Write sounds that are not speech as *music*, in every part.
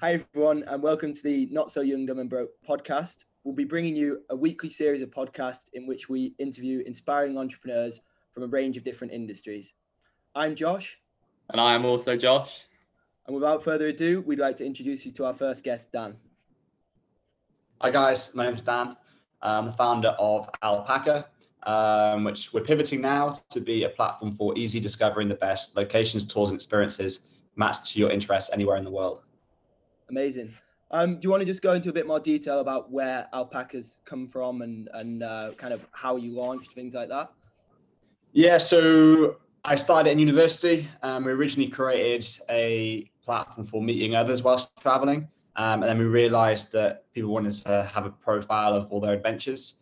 Hi, everyone, and welcome to the Not So Young, Dumb and Broke podcast. We'll be bringing you a weekly series of podcasts in which we interview inspiring entrepreneurs from a range of different industries. I'm Josh. And I am also Josh. And without further ado, we'd like to introduce you to our first guest, Dan. Hi, guys. My name is Dan. I'm the founder of Alpacr, um, which we're pivoting now to be a platform for easy discovering the best locations, tours, and experiences matched to your interests anywhere in the world. Amazing. Um, do you want to just go into a bit more detail about where Alpacr's come from and and uh, kind of how you launched things like that? Yeah, so I started in university. Um, we originally created a platform for meeting others whilst traveling, um, and then we realised that people wanted to have a profile of all their adventures,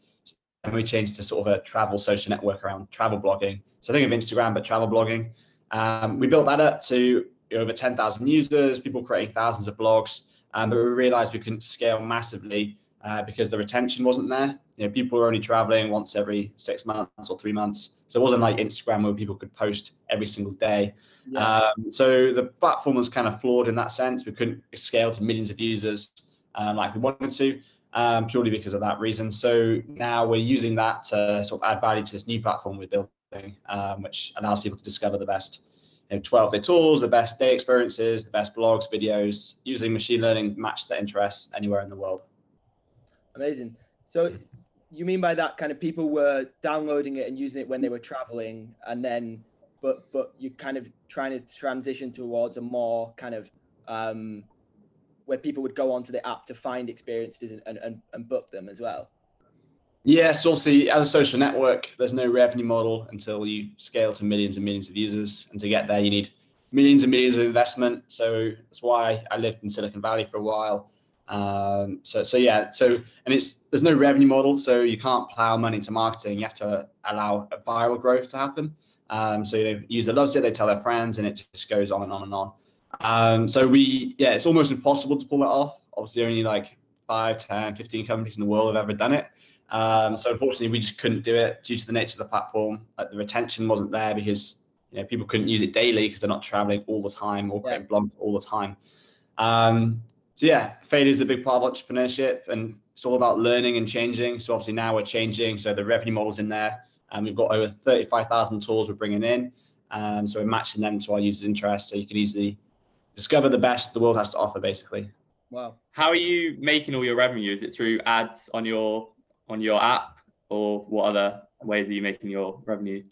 and we changed to sort of a travel social network around travel blogging. So think of Instagram, but travel blogging. Um, we built that up to over 10,000 users, people creating thousands of blogs. Um, but we realized we couldn't scale massively uh, because the retention wasn't there. You know, people were only traveling once every six months or three months. So it wasn't like Instagram where people could post every single day. Yeah. Um, so the platform was kind of flawed in that sense. We couldn't scale to millions of users um, like we wanted to, um, purely because of that reason. So now we're using that to sort of add value to this new platform we're building, um, which allows people to discover the best you know, 12 day tools, the best day experiences, the best blogs, videos, using machine learning match their interests anywhere in the world. Amazing. So you mean by that kind of people were downloading it and using it when they were traveling and then but but you're kind of trying to transition towards a more kind of um, where people would go onto the app to find experiences and, and, and book them as well Yes, obviously, as a social network, there's no revenue model until you scale to millions and millions of users. And to get there, you need millions and millions of investment. So that's why I lived in Silicon Valley for a while. Um, so, so yeah, so and it's there's no revenue model, so you can't plow money into marketing. You have to allow a viral growth to happen. Um, so you know, user loves it, they tell their friends, and it just goes on and on and on. Um, so we, yeah, it's almost impossible to pull it off. Obviously, only like 5, 10, 15 companies in the world have ever done it. Um, so unfortunately, we just couldn't do it due to the nature of the platform. Like the retention wasn't there because you know people couldn't use it daily because they're not traveling all the time or creating yeah. blogs all the time. Um, so yeah, failure is a big part of entrepreneurship, and it's all about learning and changing. So obviously now we're changing. So the revenue model's in there, and we've got over thirty-five thousand tools we're bringing in. Um, so we're matching them to our users' interests, so you can easily discover the best the world has to offer, basically. Wow. How are you making all your revenue? Is it through ads on your on your app, or what other ways are you making your revenue?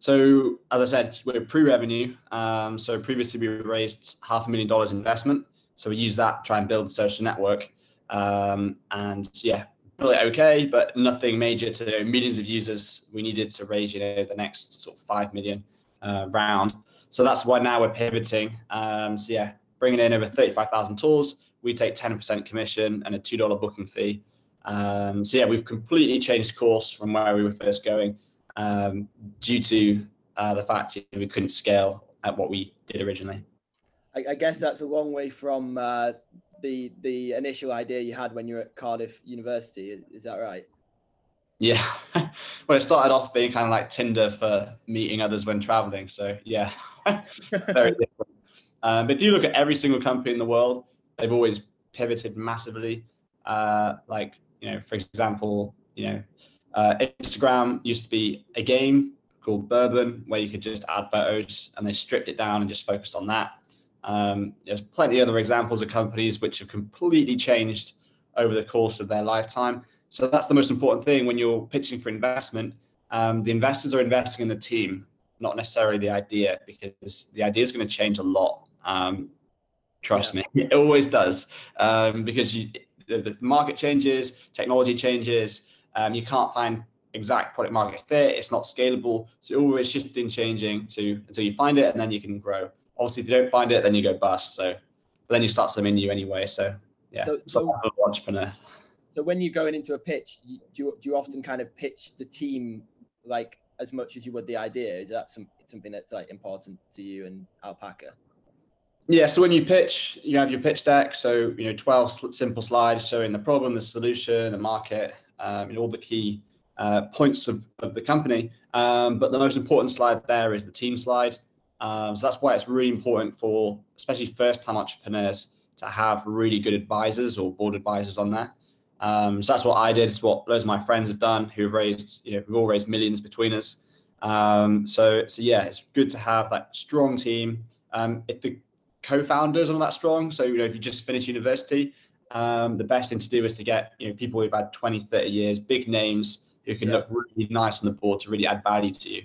So, as I said, we're pre-revenue. Um, so previously we raised half a million dollars investment. So we use that try and build a social network. Um, and yeah, really okay, but nothing major to millions of users. We needed to raise, you know, the next sort of five million uh, round. So that's why now we're pivoting. Um, so yeah, bringing in over 35,000 tours. We take 10% commission and a $2 booking fee. Um, so yeah, we've completely changed course from where we were first going um, due to uh, the fact we couldn't scale at what we did originally. I, I guess that's a long way from uh, the the initial idea you had when you were at Cardiff University. Is, is that right? Yeah, *laughs* well, it started off being kind of like Tinder for meeting others when traveling. So yeah, *laughs* very different. Um, but do you look at every single company in the world? They've always pivoted massively. Uh, like you know, for example, you know, uh, Instagram used to be a game called Burbn where you could just add photos, and they stripped it down and just focused on that. Um, there's plenty of other examples of companies which have completely changed over the course of their lifetime. So that's the most important thing when you're pitching for investment. Um, the investors are investing in the team, not necessarily the idea, because the idea is going to change a lot. Um, trust yeah. me, *laughs* it always does, um, because you, the, the market changes, technology changes. Um, you can't find exact product market fit. It's not scalable. So you're always shifting, changing to until you find it, and then you can grow. Obviously, if you don't find it, then you go bust. So then you start something new anyway. So yeah, so, so entrepreneur. So when you're going into a pitch, do you, do you often kind of pitch the team like as much as you would the idea? Is that some, something that's like important to you and Alpacr? Yeah, so when you pitch, you have your pitch deck. So, you know, 12 simple slides showing the problem, the solution, the market, um, all the key uh, points of, of the company. Um, but the most important slide there is the team slide. Um, so that's why it's really important for, especially first time entrepreneurs, to have really good advisors or board advisors on there. Um, so that's what I did. It's what loads of my friends have done who've raised, you know, we've all raised millions between us. Um, so, so yeah, it's good to have that strong team. Um, if the co-founders are not that strong, so, you know, if you just finish university, um, the best thing to do is to get, you know, people who've had 20, 30 years, big names who can yeah. look really nice on the board to really add value to you.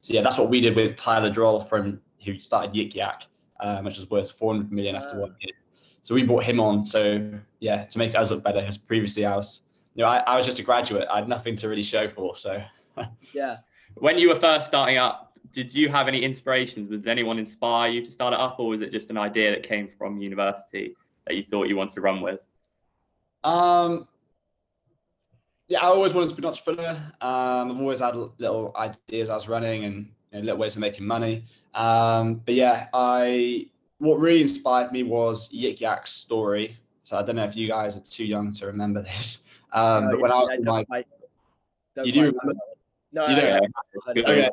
So yeah, that's what we did with Tyler Droll from who started Yik Yak, um, which was worth 400 million after one year. So we brought him on. So yeah, to make us look better, because previously I was, you know, I, I was just a graduate. I had nothing to really show for. So *laughs* yeah. When you were first starting up, did you have any inspirations? Was anyone inspire you to start it up, or was it just an idea that came from university that you thought you wanted to run with? Um, yeah, I always wanted to be an entrepreneur. Um, I've always had little ideas I was running and you know, little ways of making money. Um, but yeah, I what really inspired me was Yik Yak's story. So I don't know if you guys are too young to remember this. Um, no, but when I was in my, you do remember? No, you don't. Okay.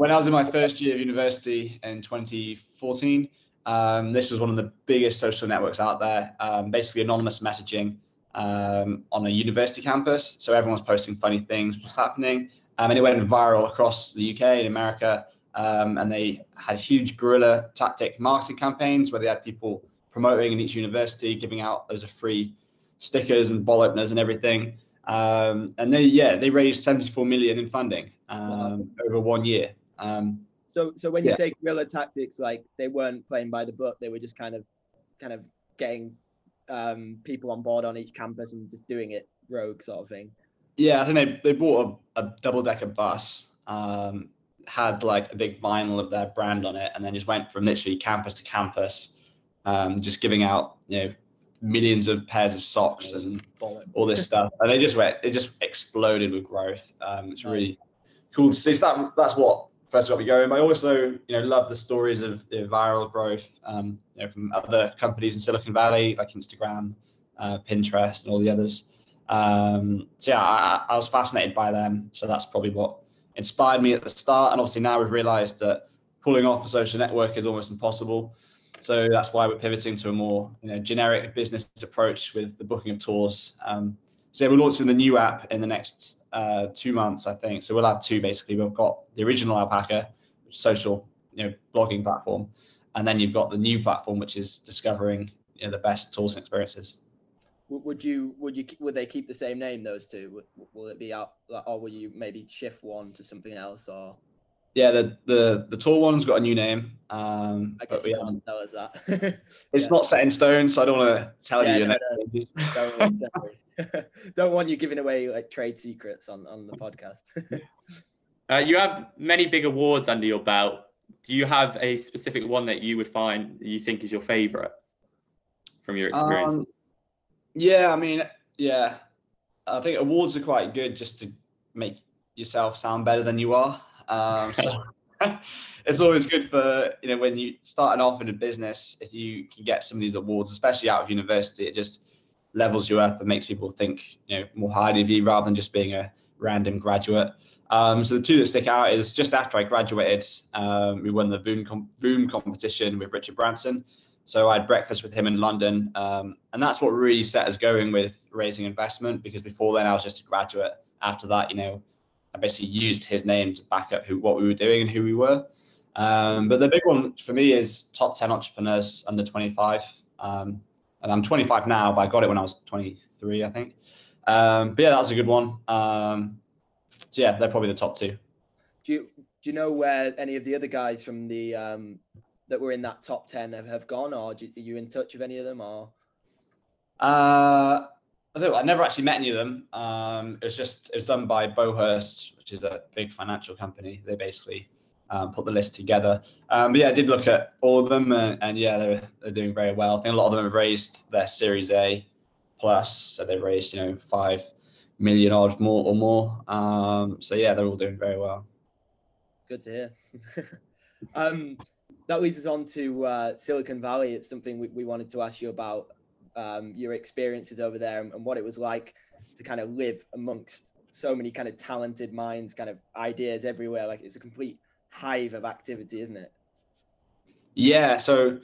When I was in my first year of university in 2014, um, this was one of the biggest social networks out there. Um, basically, anonymous messaging um, on a university campus. So everyone was posting funny things, what's happening, um, and it went viral across the UK and America. Um, and they had huge guerrilla tactic marketing campaigns where they had people promoting in each university, giving out those of free stickers and ball openers and everything. Um, and they, yeah, they raised 74 million in funding um, over one year. Um, so, so when you yeah. say guerrilla tactics, like they weren't playing by the book, they were just kind of, kind of getting um, people on board on each campus and just doing it rogue sort of thing. Yeah, I think they they bought a, a double decker bus um, had like a big vinyl of their brand on it, and then just went from literally campus to campus, um, just giving out you know millions of pairs of socks and all this stuff, and they just went it just exploded with growth. Um, it's really cool to see. So that that's what first got me going. But I also you know love the stories of know, viral growth, um, you know, from other companies in Silicon Valley like Instagram, uh, Pinterest, and all the others. Um, so yeah, I, I was fascinated by them. So that's probably what inspired me at the start. And obviously now we've realized that pulling off a social network is almost impossible. So that's why we're pivoting to a more you know, generic business approach with the booking of tours. Um, so yeah, we're launching the new app in the next uh, two months, I think. So we'll have two basically. We've got the original Alpacr, social you know blogging platform, and then you've got the new platform, which is discovering you know, the best tools and experiences would you would you would they keep the same name those two will it be out or will you maybe shift one to something else or yeah the the the tall one's got a new name um i guess you can't tell us that *laughs* it's yeah. not set in stone so i don't want to tell yeah, you no, no. don't, *laughs* don't want you giving away like trade secrets on on the podcast. *laughs* Uh, you have many big awards under your belt. Do you have a specific one that you would find you think is your favorite from your experience? Um, yeah, I mean, yeah, I think awards are quite good just to make yourself sound better than you are. Um, so *laughs* it's always good for you know when you starting off in a business if you can get some of these awards, especially out of university, it just levels you up and makes people think you know more highly of you rather than just being a random graduate. Um, so the two that stick out is just after I graduated, um, we won the Voom, com- Voom competition with Richard Branson. So I had breakfast with him in London, um, and that's what really set us going with raising investment. Because before then, I was just a graduate. After that, you know, I basically used his name to back up who what we were doing and who we were. Um, but the big one for me is top ten entrepreneurs under 25. Um, and I'm 25 now, but I got it when I was 23, I think. Um, but yeah, that was a good one. Um, so yeah, they're probably the top two. Do you do you know where any of the other guys from the um, that were in that top 10 have, have gone or are you in touch with any of them or uh I, I never actually met any of them. Um, it was just it was done by Beauhurst, which is a big financial company. They basically um, put the list together. Um, but yeah, I did look at all of them, and, and, yeah, they're they're doing very well. I think a lot of them have raised their Series A plus, so they've raised you know five million odd more or more. Um, so yeah, they're all doing very well. Good to hear. *laughs* um, that leads us on to uh, Silicon Valley. It's something we, we wanted to ask you about um, your experiences over there and, and, what it was like to kind of live amongst so many kind of talented minds, kind of ideas everywhere. Like it's a complete hive of activity, isn't it? Yeah. So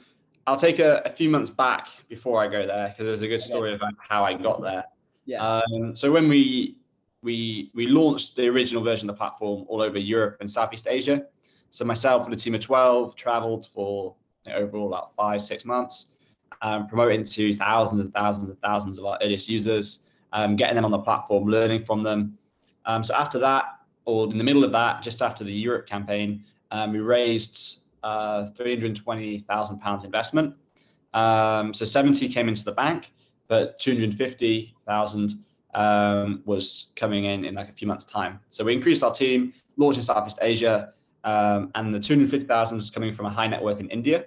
I'll take a, a, few months back before I go there because there's a good story about how I got there. Yeah. Um, so when we we we launched the original version of the platform all over Europe and Southeast Asia. So myself and a team of 12 traveled for you know, overall about five, six months, um, promoting to thousands and thousands and thousands of our earliest users, um, getting them on the platform, learning from them. Um, so after that, or in the middle of that, just after the Europe campaign, um, we raised uh, 320,000 pounds investment. Um, so 70 came into the bank, but 250,000 um, was coming in in like a few months' time. So we increased our team, launched in Southeast Asia, um, and the 250,000 was coming from a high net worth in India.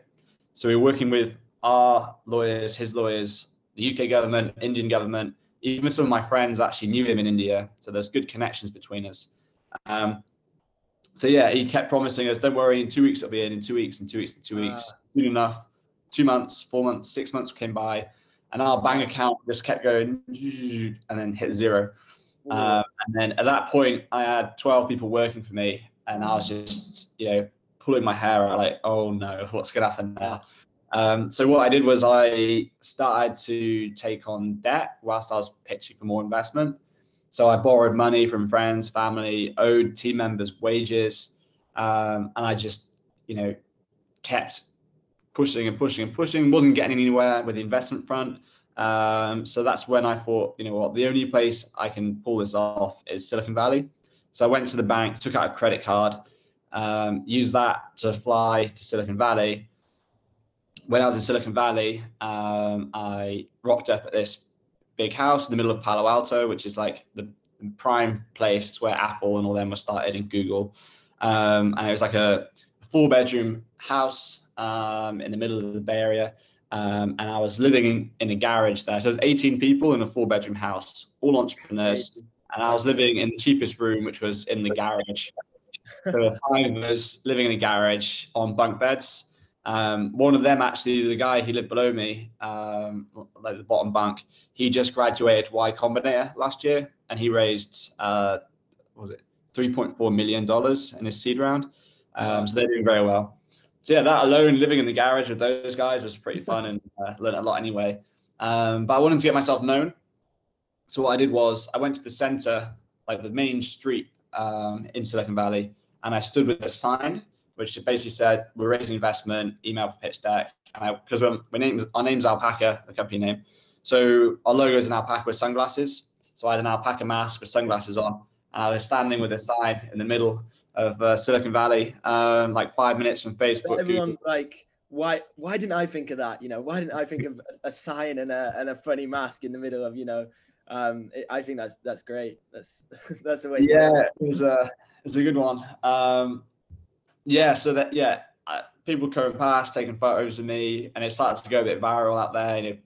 So we were working with our lawyers, his lawyers, the UK government, Indian government. Even some of my friends actually knew him in India, so there's good connections between us. Um, so yeah, he kept promising us, "Don't worry, in two weeks it'll be in. In two weeks, in two weeks, in two weeks." Uh, Soon enough, two months, four months, six months came by, and our bank account just kept going and then hit zero. Um, and then at that point, I had 12 people working for me, and I was just, you know, pulling my hair out, like, oh no, what's going to happen now? Um, so what I did was I started to take on debt whilst I was pitching for more investment. So I borrowed money from friends, family, owed team members wages, um, and I just, you know, kept pushing and pushing and pushing, wasn't getting anywhere with the investment front. Um, so that's when I thought, you know what, the only place I can pull this off is Silicon Valley. So I went to the bank, took out a credit card, um, used that to fly to Silicon Valley. When I was in Silicon Valley, um, I rocked up at this big house in the middle of Palo Alto, which is like the prime place where Apple and all them were started in Google. Um, and it was like a four bedroom house um, in the middle of the Bay Area. Um, and I was living in, in a garage there. So there's 18 people in a four bedroom house, all entrepreneurs. And I was living in the cheapest room, which was in the garage. So five of us living in a garage on bunk beds. Um, one of them, actually, the guy who lived below me, um, like the bottom bank, he just graduated Y Combinator last year, and he raised, uh, was it, 3.4 million dollars in his seed round. Um, so they're doing very well so yeah, that alone, living in the garage with those guys was pretty fun and uh, learned a lot anyway. Um, but I wanted to get myself known. So what I did was I went to the center, like the main street um, in Silicon Valley, and I stood with a sign which basically said, "We're raising investment. Email for pitch deck." And because name's our name's Alpacr, the company name. So our logo is an alpaca with sunglasses. So I had an alpaca mask with sunglasses on, and I was standing with a sign in the middle of uh, Silicon Valley, um, like five minutes from Facebook. Everyone's Google. like, why? Why didn't I think of that? You know, why didn't I think of a, a sign and a and a funny mask in the middle of you know? Um, it, I think that's that's great. That's *laughs* that's the way. yeah, it was a it's a good one. Um, yeah, so that yeah, I, people coming past taking photos of me, and it started to go a bit viral out there. You know,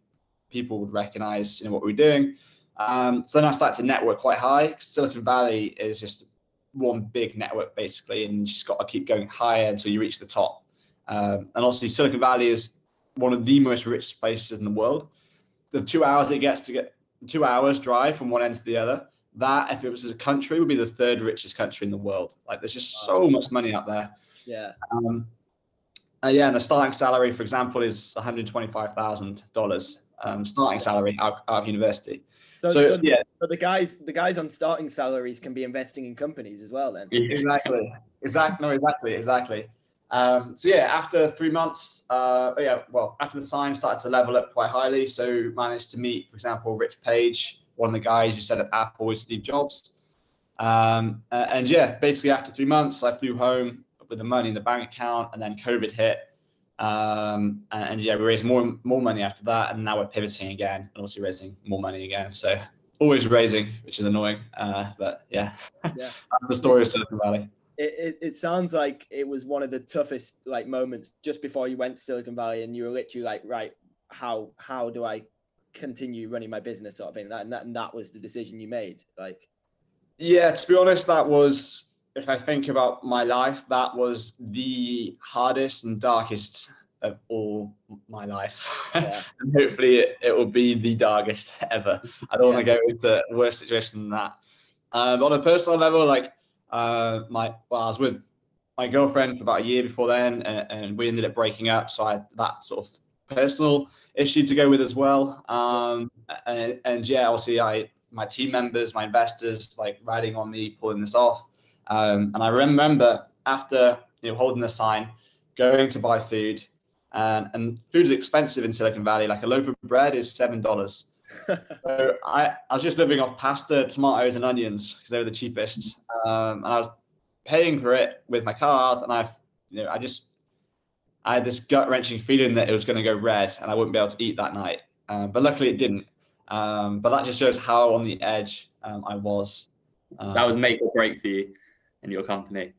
people would recognize you know what we are doing. Um, so then I started to network quite high. Silicon Valley is just one big network basically, and you just got to keep going higher until you reach the top. Um, and obviously, Silicon Valley is one of the most rich places in the world. The two hours it gets to get two hours drive from one end to the other. That, if it was as a country, would be the third richest country in the world. Like, there's just so much money out there. Yeah. Um, uh, yeah, and a starting salary, for example, is one hundred twenty-five thousand um, dollars starting salary out, out of university. So, so, so yeah. So the guys, the guys on starting salaries can be investing in companies as well. Then exactly, exactly, no, exactly, exactly. Um, so yeah, after three months, uh, yeah, well, after the sign started to level up quite highly, so managed to meet, for example, Rich Page, one of the guys who set up Apple with Steve Jobs. Um, and yeah, basically after three months, I flew home with the money in the bank account, and then COVID hit. Um, and, and, yeah, we raised more more money after that, and now we're pivoting again, and also raising more money again. So always raising, which is annoying. Uh, but yeah, yeah. *laughs* that's the story of Silicon Valley. It, it, it sounds like it was one of the toughest like moments just before you went to Silicon Valley, and you were literally like, right, how how do I continue running my business sort of thing? That and that and that was the decision you made. Like, yeah, to be honest, that was if I think about my life, that was the hardest and darkest of all my life. Yeah. *laughs* and hopefully it, it will be the darkest ever. I don't yeah. want to go into a worse situation than that. Um, on a personal level, like uh, my well, I was with my girlfriend for about a year before then, and, and we ended up breaking up. So I, that sort of personal issue to go with as well. Um, and, and yeah, obviously, I my team members, my investors, like riding on me pulling this off. Um, and I remember after you know holding the sign, going to buy food, and and food is expensive in Silicon Valley. Like a loaf of bread is seven dollars. *laughs* so I, I was just living off pasta, tomatoes, and onions because they were the cheapest. Um, and I was paying for it with my card, and I, you know, I just I had this gut wrenching feeling that it was going to go red and I wouldn't be able to eat that night. Um, but luckily it didn't. Um, but that just shows how on the edge um, I was. that was um, make or break for you and your company.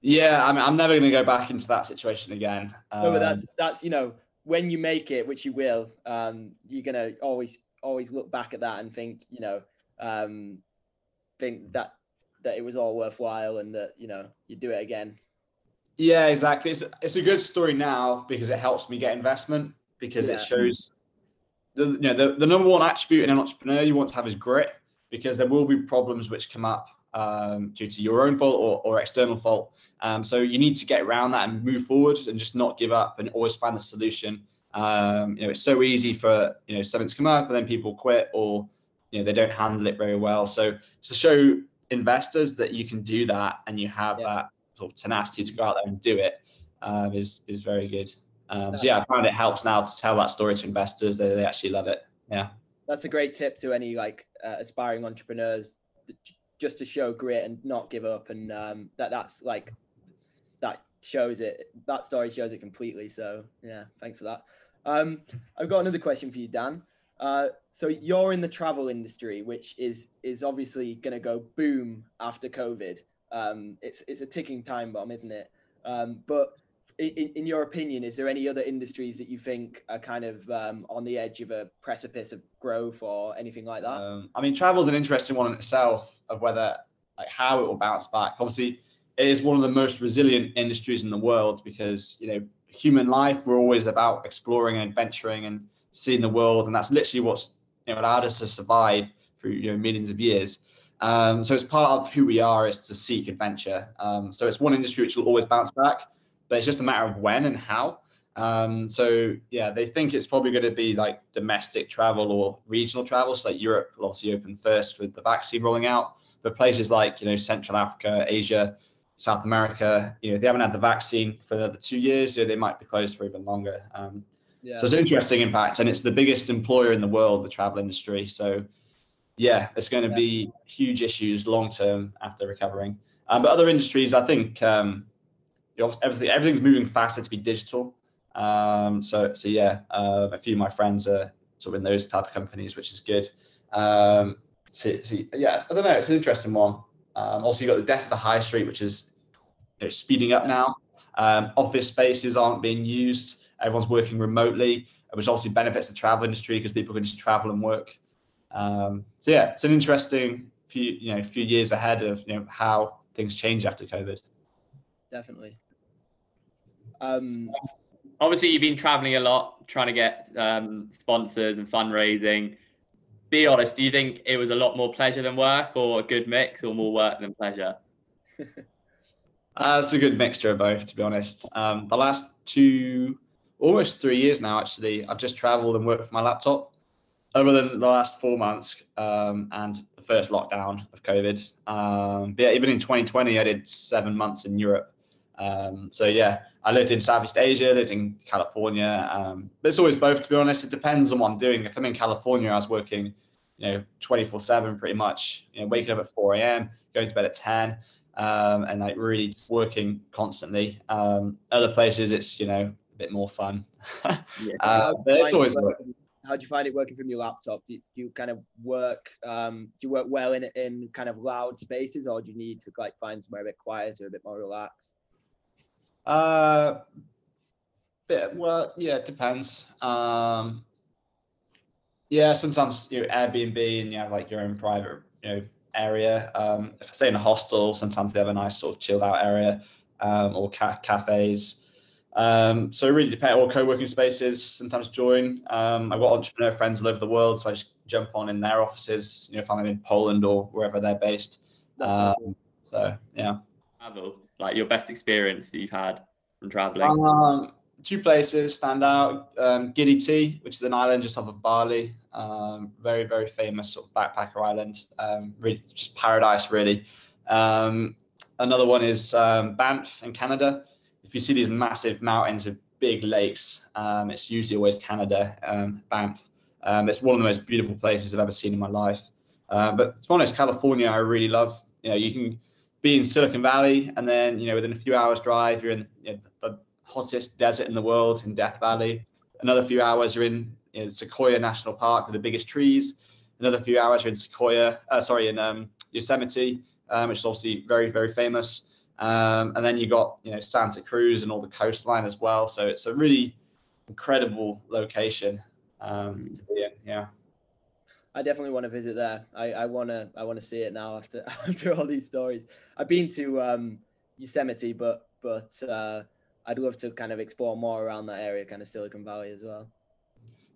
Yeah, I mean, I'm never going to go back into that situation again. no, but that's um, that's you know when you make it, which you will, um, you're gonna always always look back at that and think you know think that that it was all worthwhile and that you know you do it again yeah, exactly. It's, it's a good story now because it helps me get investment because yeah. it shows the you know the, the number one attribute in an entrepreneur you want to have is grit because there will be problems which come up um, due to your own fault or, or external fault. Um, so you need to get around that and move forward and just not give up and always find the solution. Um, you know, it's so easy for you know something to come up and then people quit or you know they don't handle it very well. So to show investors that you can do that and you have yeah. that sort of tenacity to go out there and do it um, is is very good. Um, so yeah, I find it helps now to tell that story to investors. They they actually love it. Yeah, that's a great tip to any like uh, aspiring entrepreneurs, just to show grit and not give up, and um, that that's like that shows it. That story shows it completely. So yeah, thanks for that. Um, I've got another question for you, Dan. Uh, so you're in the travel industry, which is is obviously going to go boom after COVID. Um, it's it's a ticking time bomb, isn't it? Um, but in, in your opinion, is there any other industries that you think are kind of um, on the edge of a precipice of growth or anything like that? Um, I mean, travel is an interesting one in itself of whether like how it will bounce back. Obviously, it is one of the most resilient industries in the world because you know human life we're always about exploring and adventuring and seeing the world, and that's literally what's you know allowed us to survive through you know millions of years. Um, so it's part of who we are is to seek adventure. Um, so it's one industry which will always bounce back, but it's just a matter of when and how. Um, so yeah, they think it's probably going to be like domestic travel or regional travel. So like Europe will obviously open first with the vaccine rolling out, but places like you know Central Africa, Asia, South America, you know, if they haven't had the vaccine for another two years, know, they might be closed for even longer. Um, yeah. So it's an interesting impact, and it's the biggest employer in the world, the travel industry. So yeah, it's going to be huge issues long term after recovering. Um, but other industries, I think um, you know, everything everything's moving faster to be digital. Um, so so yeah, uh, a few of my friends are sort of in those type of companies, which is good. Um, so, so, yeah, I don't know. It's an interesting one. Um, also, you got the death of the high street, which is you know, speeding up now. Um, office spaces aren't being used. Everyone's working remotely, which obviously benefits the travel industry because people can just travel and work. Um, so yeah, it's an interesting few you know few years ahead of you know how things change after COVID. Definitely. Um, Obviously, you've been traveling a lot, trying to get um, sponsors and fundraising. Be honest, do you think it was a lot more pleasure than work, or a good mix, or more work than pleasure? *laughs* uh, it's a good mixture of both, to be honest. Um, the last two, almost three years now, actually, I've just traveled and worked from my laptop other than the last four months um, and the first lockdown of COVID. Um, but yeah, even in 2020, I did seven months in Europe. Um, so yeah, I lived in Southeast Asia, lived in California. Um, but it's always both, to be honest. It depends on what I'm doing. If I'm in California, I was working, you know, 24 seven pretty much, you know, waking up at 4 a.m., going to bed at 10. Um, and like really working constantly. Um, other places, it's you know a bit more fun, *laughs* yeah. uh, but it's always working how do you find it working from your laptop? Do you, do you kind of work? Um, do you work well in in kind of loud spaces, or do you need to like find somewhere a bit quieter, a bit more relaxed? Uh, bit well, yeah, it depends. Um, yeah, sometimes you know, Airbnb and you have like your own private, you know, area. Um, if I stay in a hostel, sometimes they have a nice sort of chilled out area, um, or ca- cafes. Um, so it really depends. Or co-working spaces sometimes join. Um, I've got entrepreneur friends all over the world, so I just jump on in their offices. You know, if I'm in Poland or wherever they're based. Um, so yeah. Travel, like your best experience that you've had from traveling. Um, two places stand out. Um, Gili T, which is an island just off of Bali, um, very very famous sort of backpacker island, um, really just paradise really. Um, another one is um, Banff in Canada. If you see these massive mountains with big lakes, um, it's usually always Canada, Banff. it's one of the most beautiful places I've ever seen in my life. Uh, but to be honest, California I really love. You know, you can be in Silicon Valley, and then you know within a few hours drive, you're in you know, the hottest desert in the world in Death Valley. Another few hours you're in you know, Sequoia National Park with the biggest trees. Another few hours you're in Sequoia, uh, sorry, in um, Yosemite, um, which is obviously very very famous. Um, and then you got you know Santa Cruz and all the coastline as well. So it's a really incredible location um, to be in. Yeah. I definitely want to visit there. I, I wanna I wanna see it now after *laughs* after all these stories. I've been to um, Yosemite, but but uh, I'd love to kind of explore more around that area, kind of Silicon Valley as well.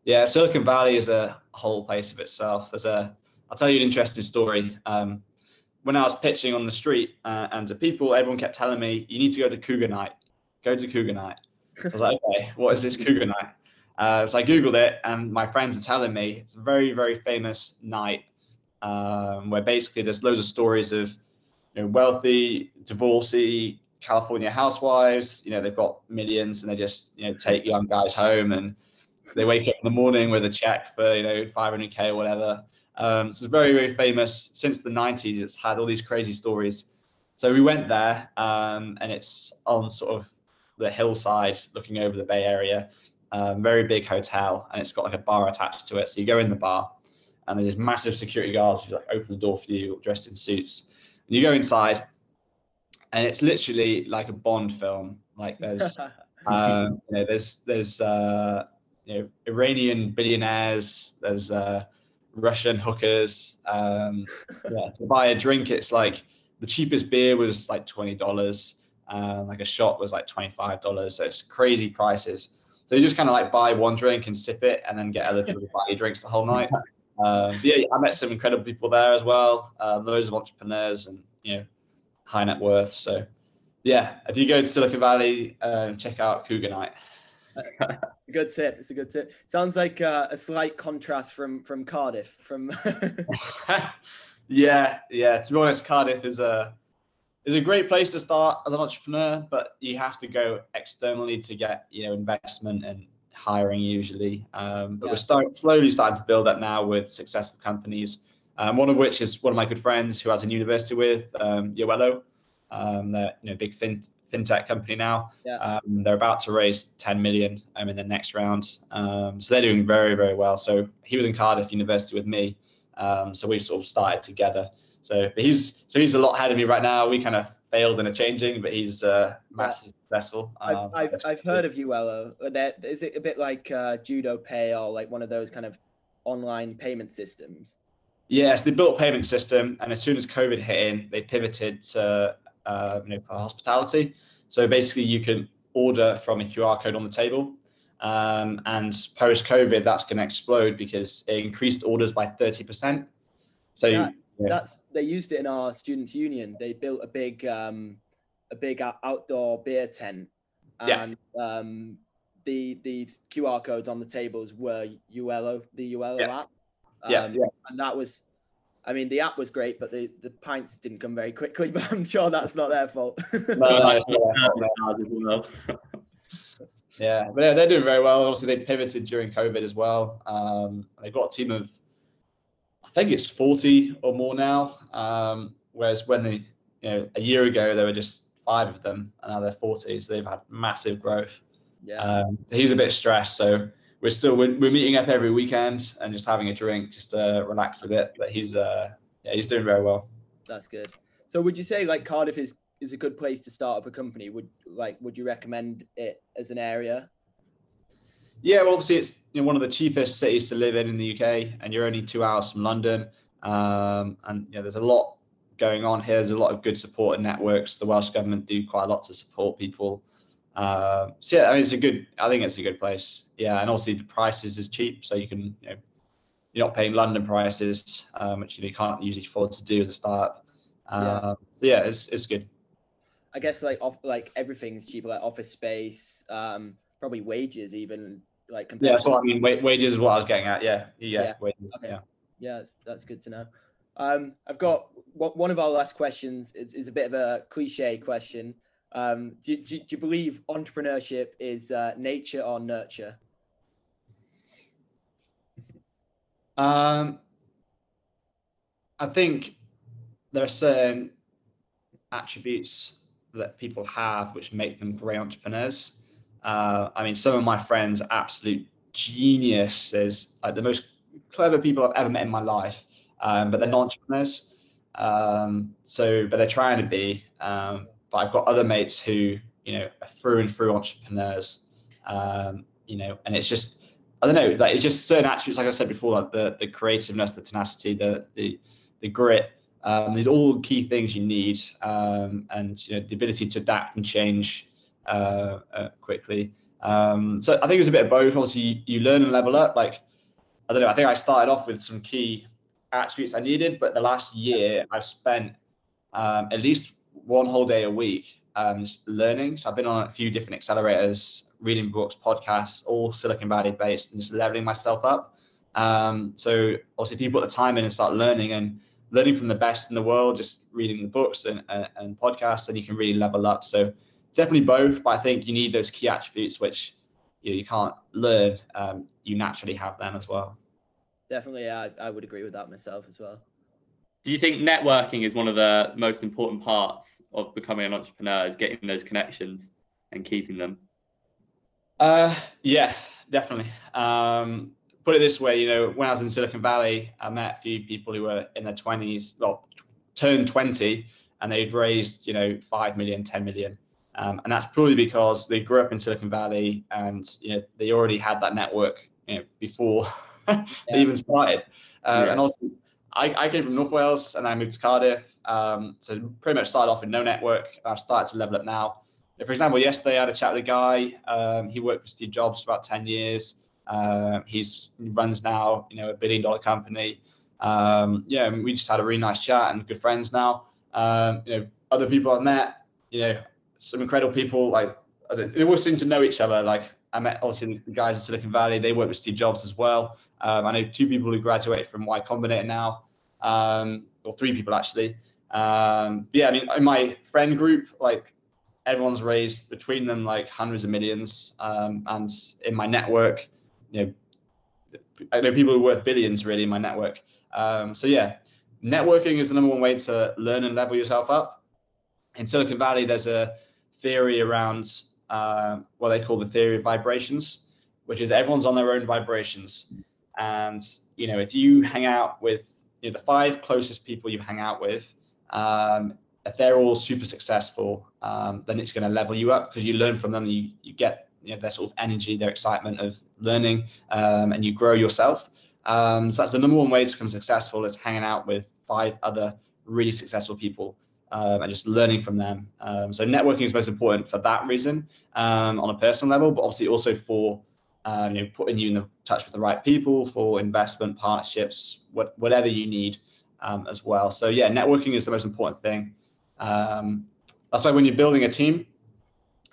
Yeah, Silicon Valley is a whole place of itself. There's a I'll tell you an interesting story. Um, when I was pitching on the street uh, and to people, everyone kept telling me, "You need to go to Cougar Night. Go to Cougar Night." I was like, "Okay, what is this Cougar Night?" Uh, so I googled it, and my friends are telling me it's a very, very famous night um, where basically there's loads of stories of you know, wealthy, divorcee California housewives. You know, they've got millions, and they just you know take young guys home, and they wake up in the morning with a check for you know 500k or whatever. Um, so it's very, very famous since the 90s. It's had all these crazy stories. So we went there, um, and it's on sort of the hillside looking over the Bay Area um, very big hotel, and it's got like a bar attached to it. So you go in the bar, and there's this massive security guards who like open the door for you, dressed in suits. And you go inside, and it's literally like a Bond film. Like there's, *laughs* um, you know, there's there's uh, you know Iranian billionaires, there's uh, Russian hookers. Um, yeah, to buy a drink, it's like the cheapest beer was like twenty dollars. Uh, like a shot was like twenty five dollars. So it's crazy prices. So you just kind of like buy one drink and sip it, and then get other people to buy you drinks the whole night. Um, yeah, I met some incredible people there as well. Uh, loads of entrepreneurs and you know high net worth. So yeah, if you go to Silicon Valley, uh, check out Cougar Night. It's a good tip. It's a good tip. Sounds like uh, a slight contrast from from Cardiff. From *laughs* yeah, yeah. To be honest, Cardiff is a is a great place to start as an entrepreneur, but you have to go externally to get you know investment and hiring usually. Um, but yeah. we're start, slowly starting to build that now with successful companies. Um, one of which is one of my good friends who has a university with um, Yoello. Um, they're you know big fin- fintech company now. Yeah. Um, they're about to raise 10 million um, in the next round. Um, so they're doing very very well. So he was in Cardiff University with me. Um, so we sort of started together. So, but he's so he's a lot ahead of me right now. We kind of failed and are changing, but he's uh, massively successful. Um, I've, I've, I've heard of Yoello. That is it a bit like uh, Judo Pay or like one of those kind of online payment systems? Yes, they built a payment system, and as soon as COVID hit in, they pivoted to uh, you know for hospitality. So basically, you can order from a QR code on the table. Um, and post COVID, that's going to explode because it increased orders by 30%. So yeah. Yeah. That's they used it in our students' union. They built a big um, a big outdoor beer tent, and yeah. um, the the QR codes on the tables were Yoello, the Yoello yeah. app. Um, yeah, yeah, and that was, I mean, the app was great, but the the pints didn't come very quickly. *laughs* But I'm sure that's not their fault. *laughs* no, no, *laughs* yeah, but yeah, they're doing very well. Obviously, they pivoted during COVID as well. Um, they've got a team of I think it's 40 or more now. Um, whereas when they, you know, a year ago there were just five of them, and now they're 40, so they've had massive growth. Yeah. Um, so he's a bit stressed. So we're still we're, we're, meeting up every weekend and just having a drink, just to relax a bit. But he's uh yeah he's doing very well. That's good. So would you say like Cardiff is is a good place to start up a company? Would like would you recommend it as an area? Yeah, well, obviously it's you know, one of the cheapest cities to live in in the UK, and you're only two hours from London. Um, and you know, there's a lot going on here. There's a lot of good support and networks. The Welsh government do quite a lot to support people. Uh, so yeah, I mean, it's a good. I think it's a good place. Yeah, and obviously the prices is cheap, so you can you know, you're not paying London prices, um, which you, know, you can't usually afford to do as a startup. Um, yeah. So yeah, it's it's good. I guess like off like everything's cheaper, like office space. Um, probably wages even like Yeah, compared that's to- what I mean. Wa- Wages is what I was getting at. Yeah, yeah, Yeah. wages. Okay. Yeah. yeah that's, that's good to know um i've got one one of our last questions is, is a bit of a cliche question um do, do, do you believe entrepreneurship is uh, nature or nurture Um, I think there are certain attributes that people have which make them great entrepreneurs. Uh, I mean, some of my friends are absolute geniuses, like the most clever people I've ever met in my life, um, but they're not entrepreneurs. Um, so, but they're trying to be. Um, but I've got other mates who, you know, are through and through entrepreneurs. Um, you know, and it's just I don't know, like it's just certain attributes, like I said before, like the the creativeness, the tenacity, the the the grit. Um, these all key things you need, um, and you know the ability to adapt and change uh, uh, quickly. Um, so I think it's a bit of both. Obviously, you, you learn and level up. Like I don't know, I think I started off with some key attributes I needed, but the last year I've spent um, at least one whole day a week um, learning. So I've been on a few different accelerators, reading books, podcasts, all Silicon Valley based, and just leveling myself up. Um, so obviously, if you put the time in and start learning and learning from the best in the world, just reading the books and, and, and podcasts, then you can really level up. So definitely both, but I think you need those key attributes which you, know, you can't learn. Um, you naturally have them as well. definitely I, I would agree with that myself as well Do you think networking is one of the most important parts of becoming an entrepreneur? Is getting those connections and keeping them? Uh, yeah, definitely. Um, put it this way, you know, when I was in Silicon Valley, I met a few people who were in their 20s, well, turned 20, and they'd raised, you know, 5 million, 10 million. Um, and that's purely because they grew up in Silicon Valley and, you know, they already had that network, you know, before *laughs* Yeah. they even started. Uh, Yeah. And also, I, I came from North Wales and I moved to Cardiff. Um, so pretty much started off with no network. I've started to level up now. For example, yesterday I had a chat with a guy. Um, he worked with Steve Jobs for about 10 years. Uh, he's he runs now, you know, a billion dollar company. Um, yeah, we just had a really nice chat and good friends now. Um, you know, other people I've met, you know, some incredible people. Like they all seem to know each other. Like I met obviously the guys in Silicon Valley. They work with Steve Jobs as well. Um, I know two people who graduated from Y Combinator now, um, or three people actually. Um, yeah, I mean, in my friend group, like everyone's raised between them like hundreds of millions. Um, and in my network, you know, I know people who are worth billions really in my network. Um, so yeah, networking is the number one way to learn and level yourself up. In Silicon Valley, there's a theory around uh, what they call the theory of vibrations, which is everyone's on their own vibrations. And you know, if you hang out with you know, the five closest people you hang out with, um, if they're all super successful, um, then it's going to level you up because you learn from them. You you get you know, their sort of energy, their excitement of learning, um, and you grow yourself. Um, so that's the number one way to become successful is hanging out with five other really successful people um, and just learning from them. Um, so networking is most important for that reason um, on a personal level, but obviously also for um, you know putting you in the touch with the right people for investment partnerships, what, whatever you need um, as well. So yeah, networking is the most important thing. Um, that's why when you're building a team,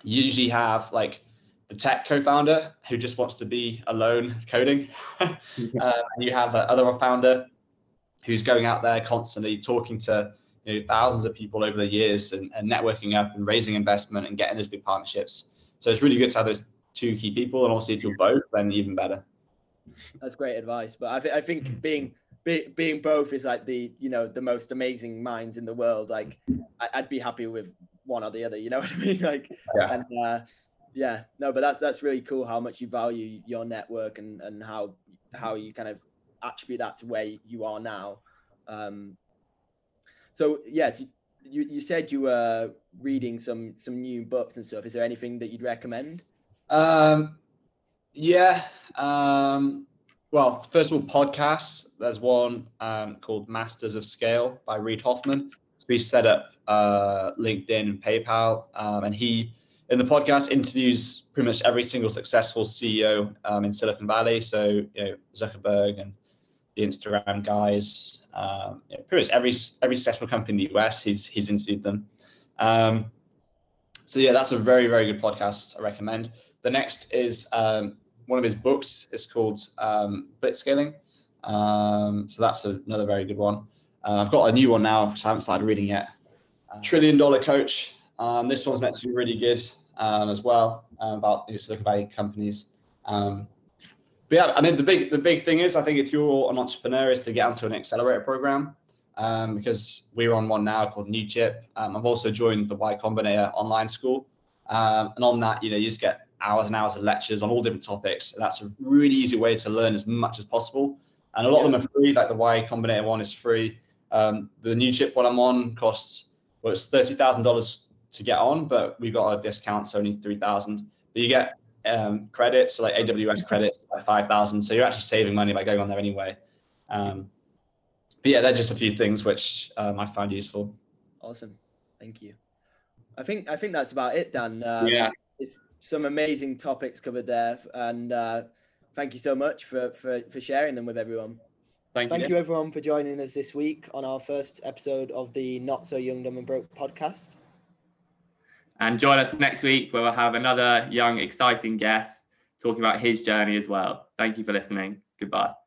you usually have like the tech co-founder who just wants to be alone coding, *laughs* *laughs* uh, and you have that other founder who's going out there constantly talking to you know, thousands of people over the years and, and networking up and raising investment and getting those big partnerships. So it's really good to have those two key people, and obviously if you're both, then even better. That's great advice. But I, th- I think being be, being both is like the you know the most amazing minds in the world. Like I, I'd be happy with one or the other. You know *laughs* what I mean? Like Yeah. and uh, yeah, no, but that's that's really cool how much you value your network and and how how you kind of attribute that to where you are now. Um, so yeah, you you said you were reading some some new books and stuff. Is there anything that you'd recommend? Um, yeah. Um, well, first of all, podcasts. There's one um, called Masters of Scale by Reid Hoffman. So he set up uh, LinkedIn and PayPal, um, and he in the podcast interviews pretty much every single successful CEO um, in Silicon Valley. So you know Zuckerberg and the Instagram guys, um, pretty much every every successful company in the US. He's he's interviewed them. Um, so yeah, that's a very very good podcast. I recommend. the next is um, one of his books. It's called um, Blitzscaling. Um, so that's a, another very good one. Uh, I've got a new one now, which I haven't started reading yet. Uh, Trillion Dollar Coach. Um, this one's meant to be really good um, as well about Silicon Valley companies. Um, but yeah, I mean the big the big thing is I think if you're an entrepreneur is to get onto an accelerator program um, because we're on one now called Newchip. Um, I've also joined the Y Combinator online school, um, and on that you know you just get hours and hours of lectures on all different topics. That's a really easy way to learn as much as possible. And a lot of them are free. Like the Y Combinator one is free. Um, the Newchip one I'm on costs well it's thirty thousand dollars to get on, but we got a discount, so only three thousand. But you get um, credits, so like AWS credits, like five thousand. So you're actually saving money by going on there anyway. Um, but yeah, they're just a few things which um, I found useful. Awesome, thank you. I think I think that's about it, Dan. Um, yeah, it's some amazing topics covered there, and uh, thank you so much for for for sharing them with everyone. Thank, you. Thank you. you, everyone, for joining us this week on our first episode of the Not So Young, Dumb and Broke podcast. And join us next week where we'll have another young, exciting guest talking about his journey as well. Thank you for listening. Goodbye.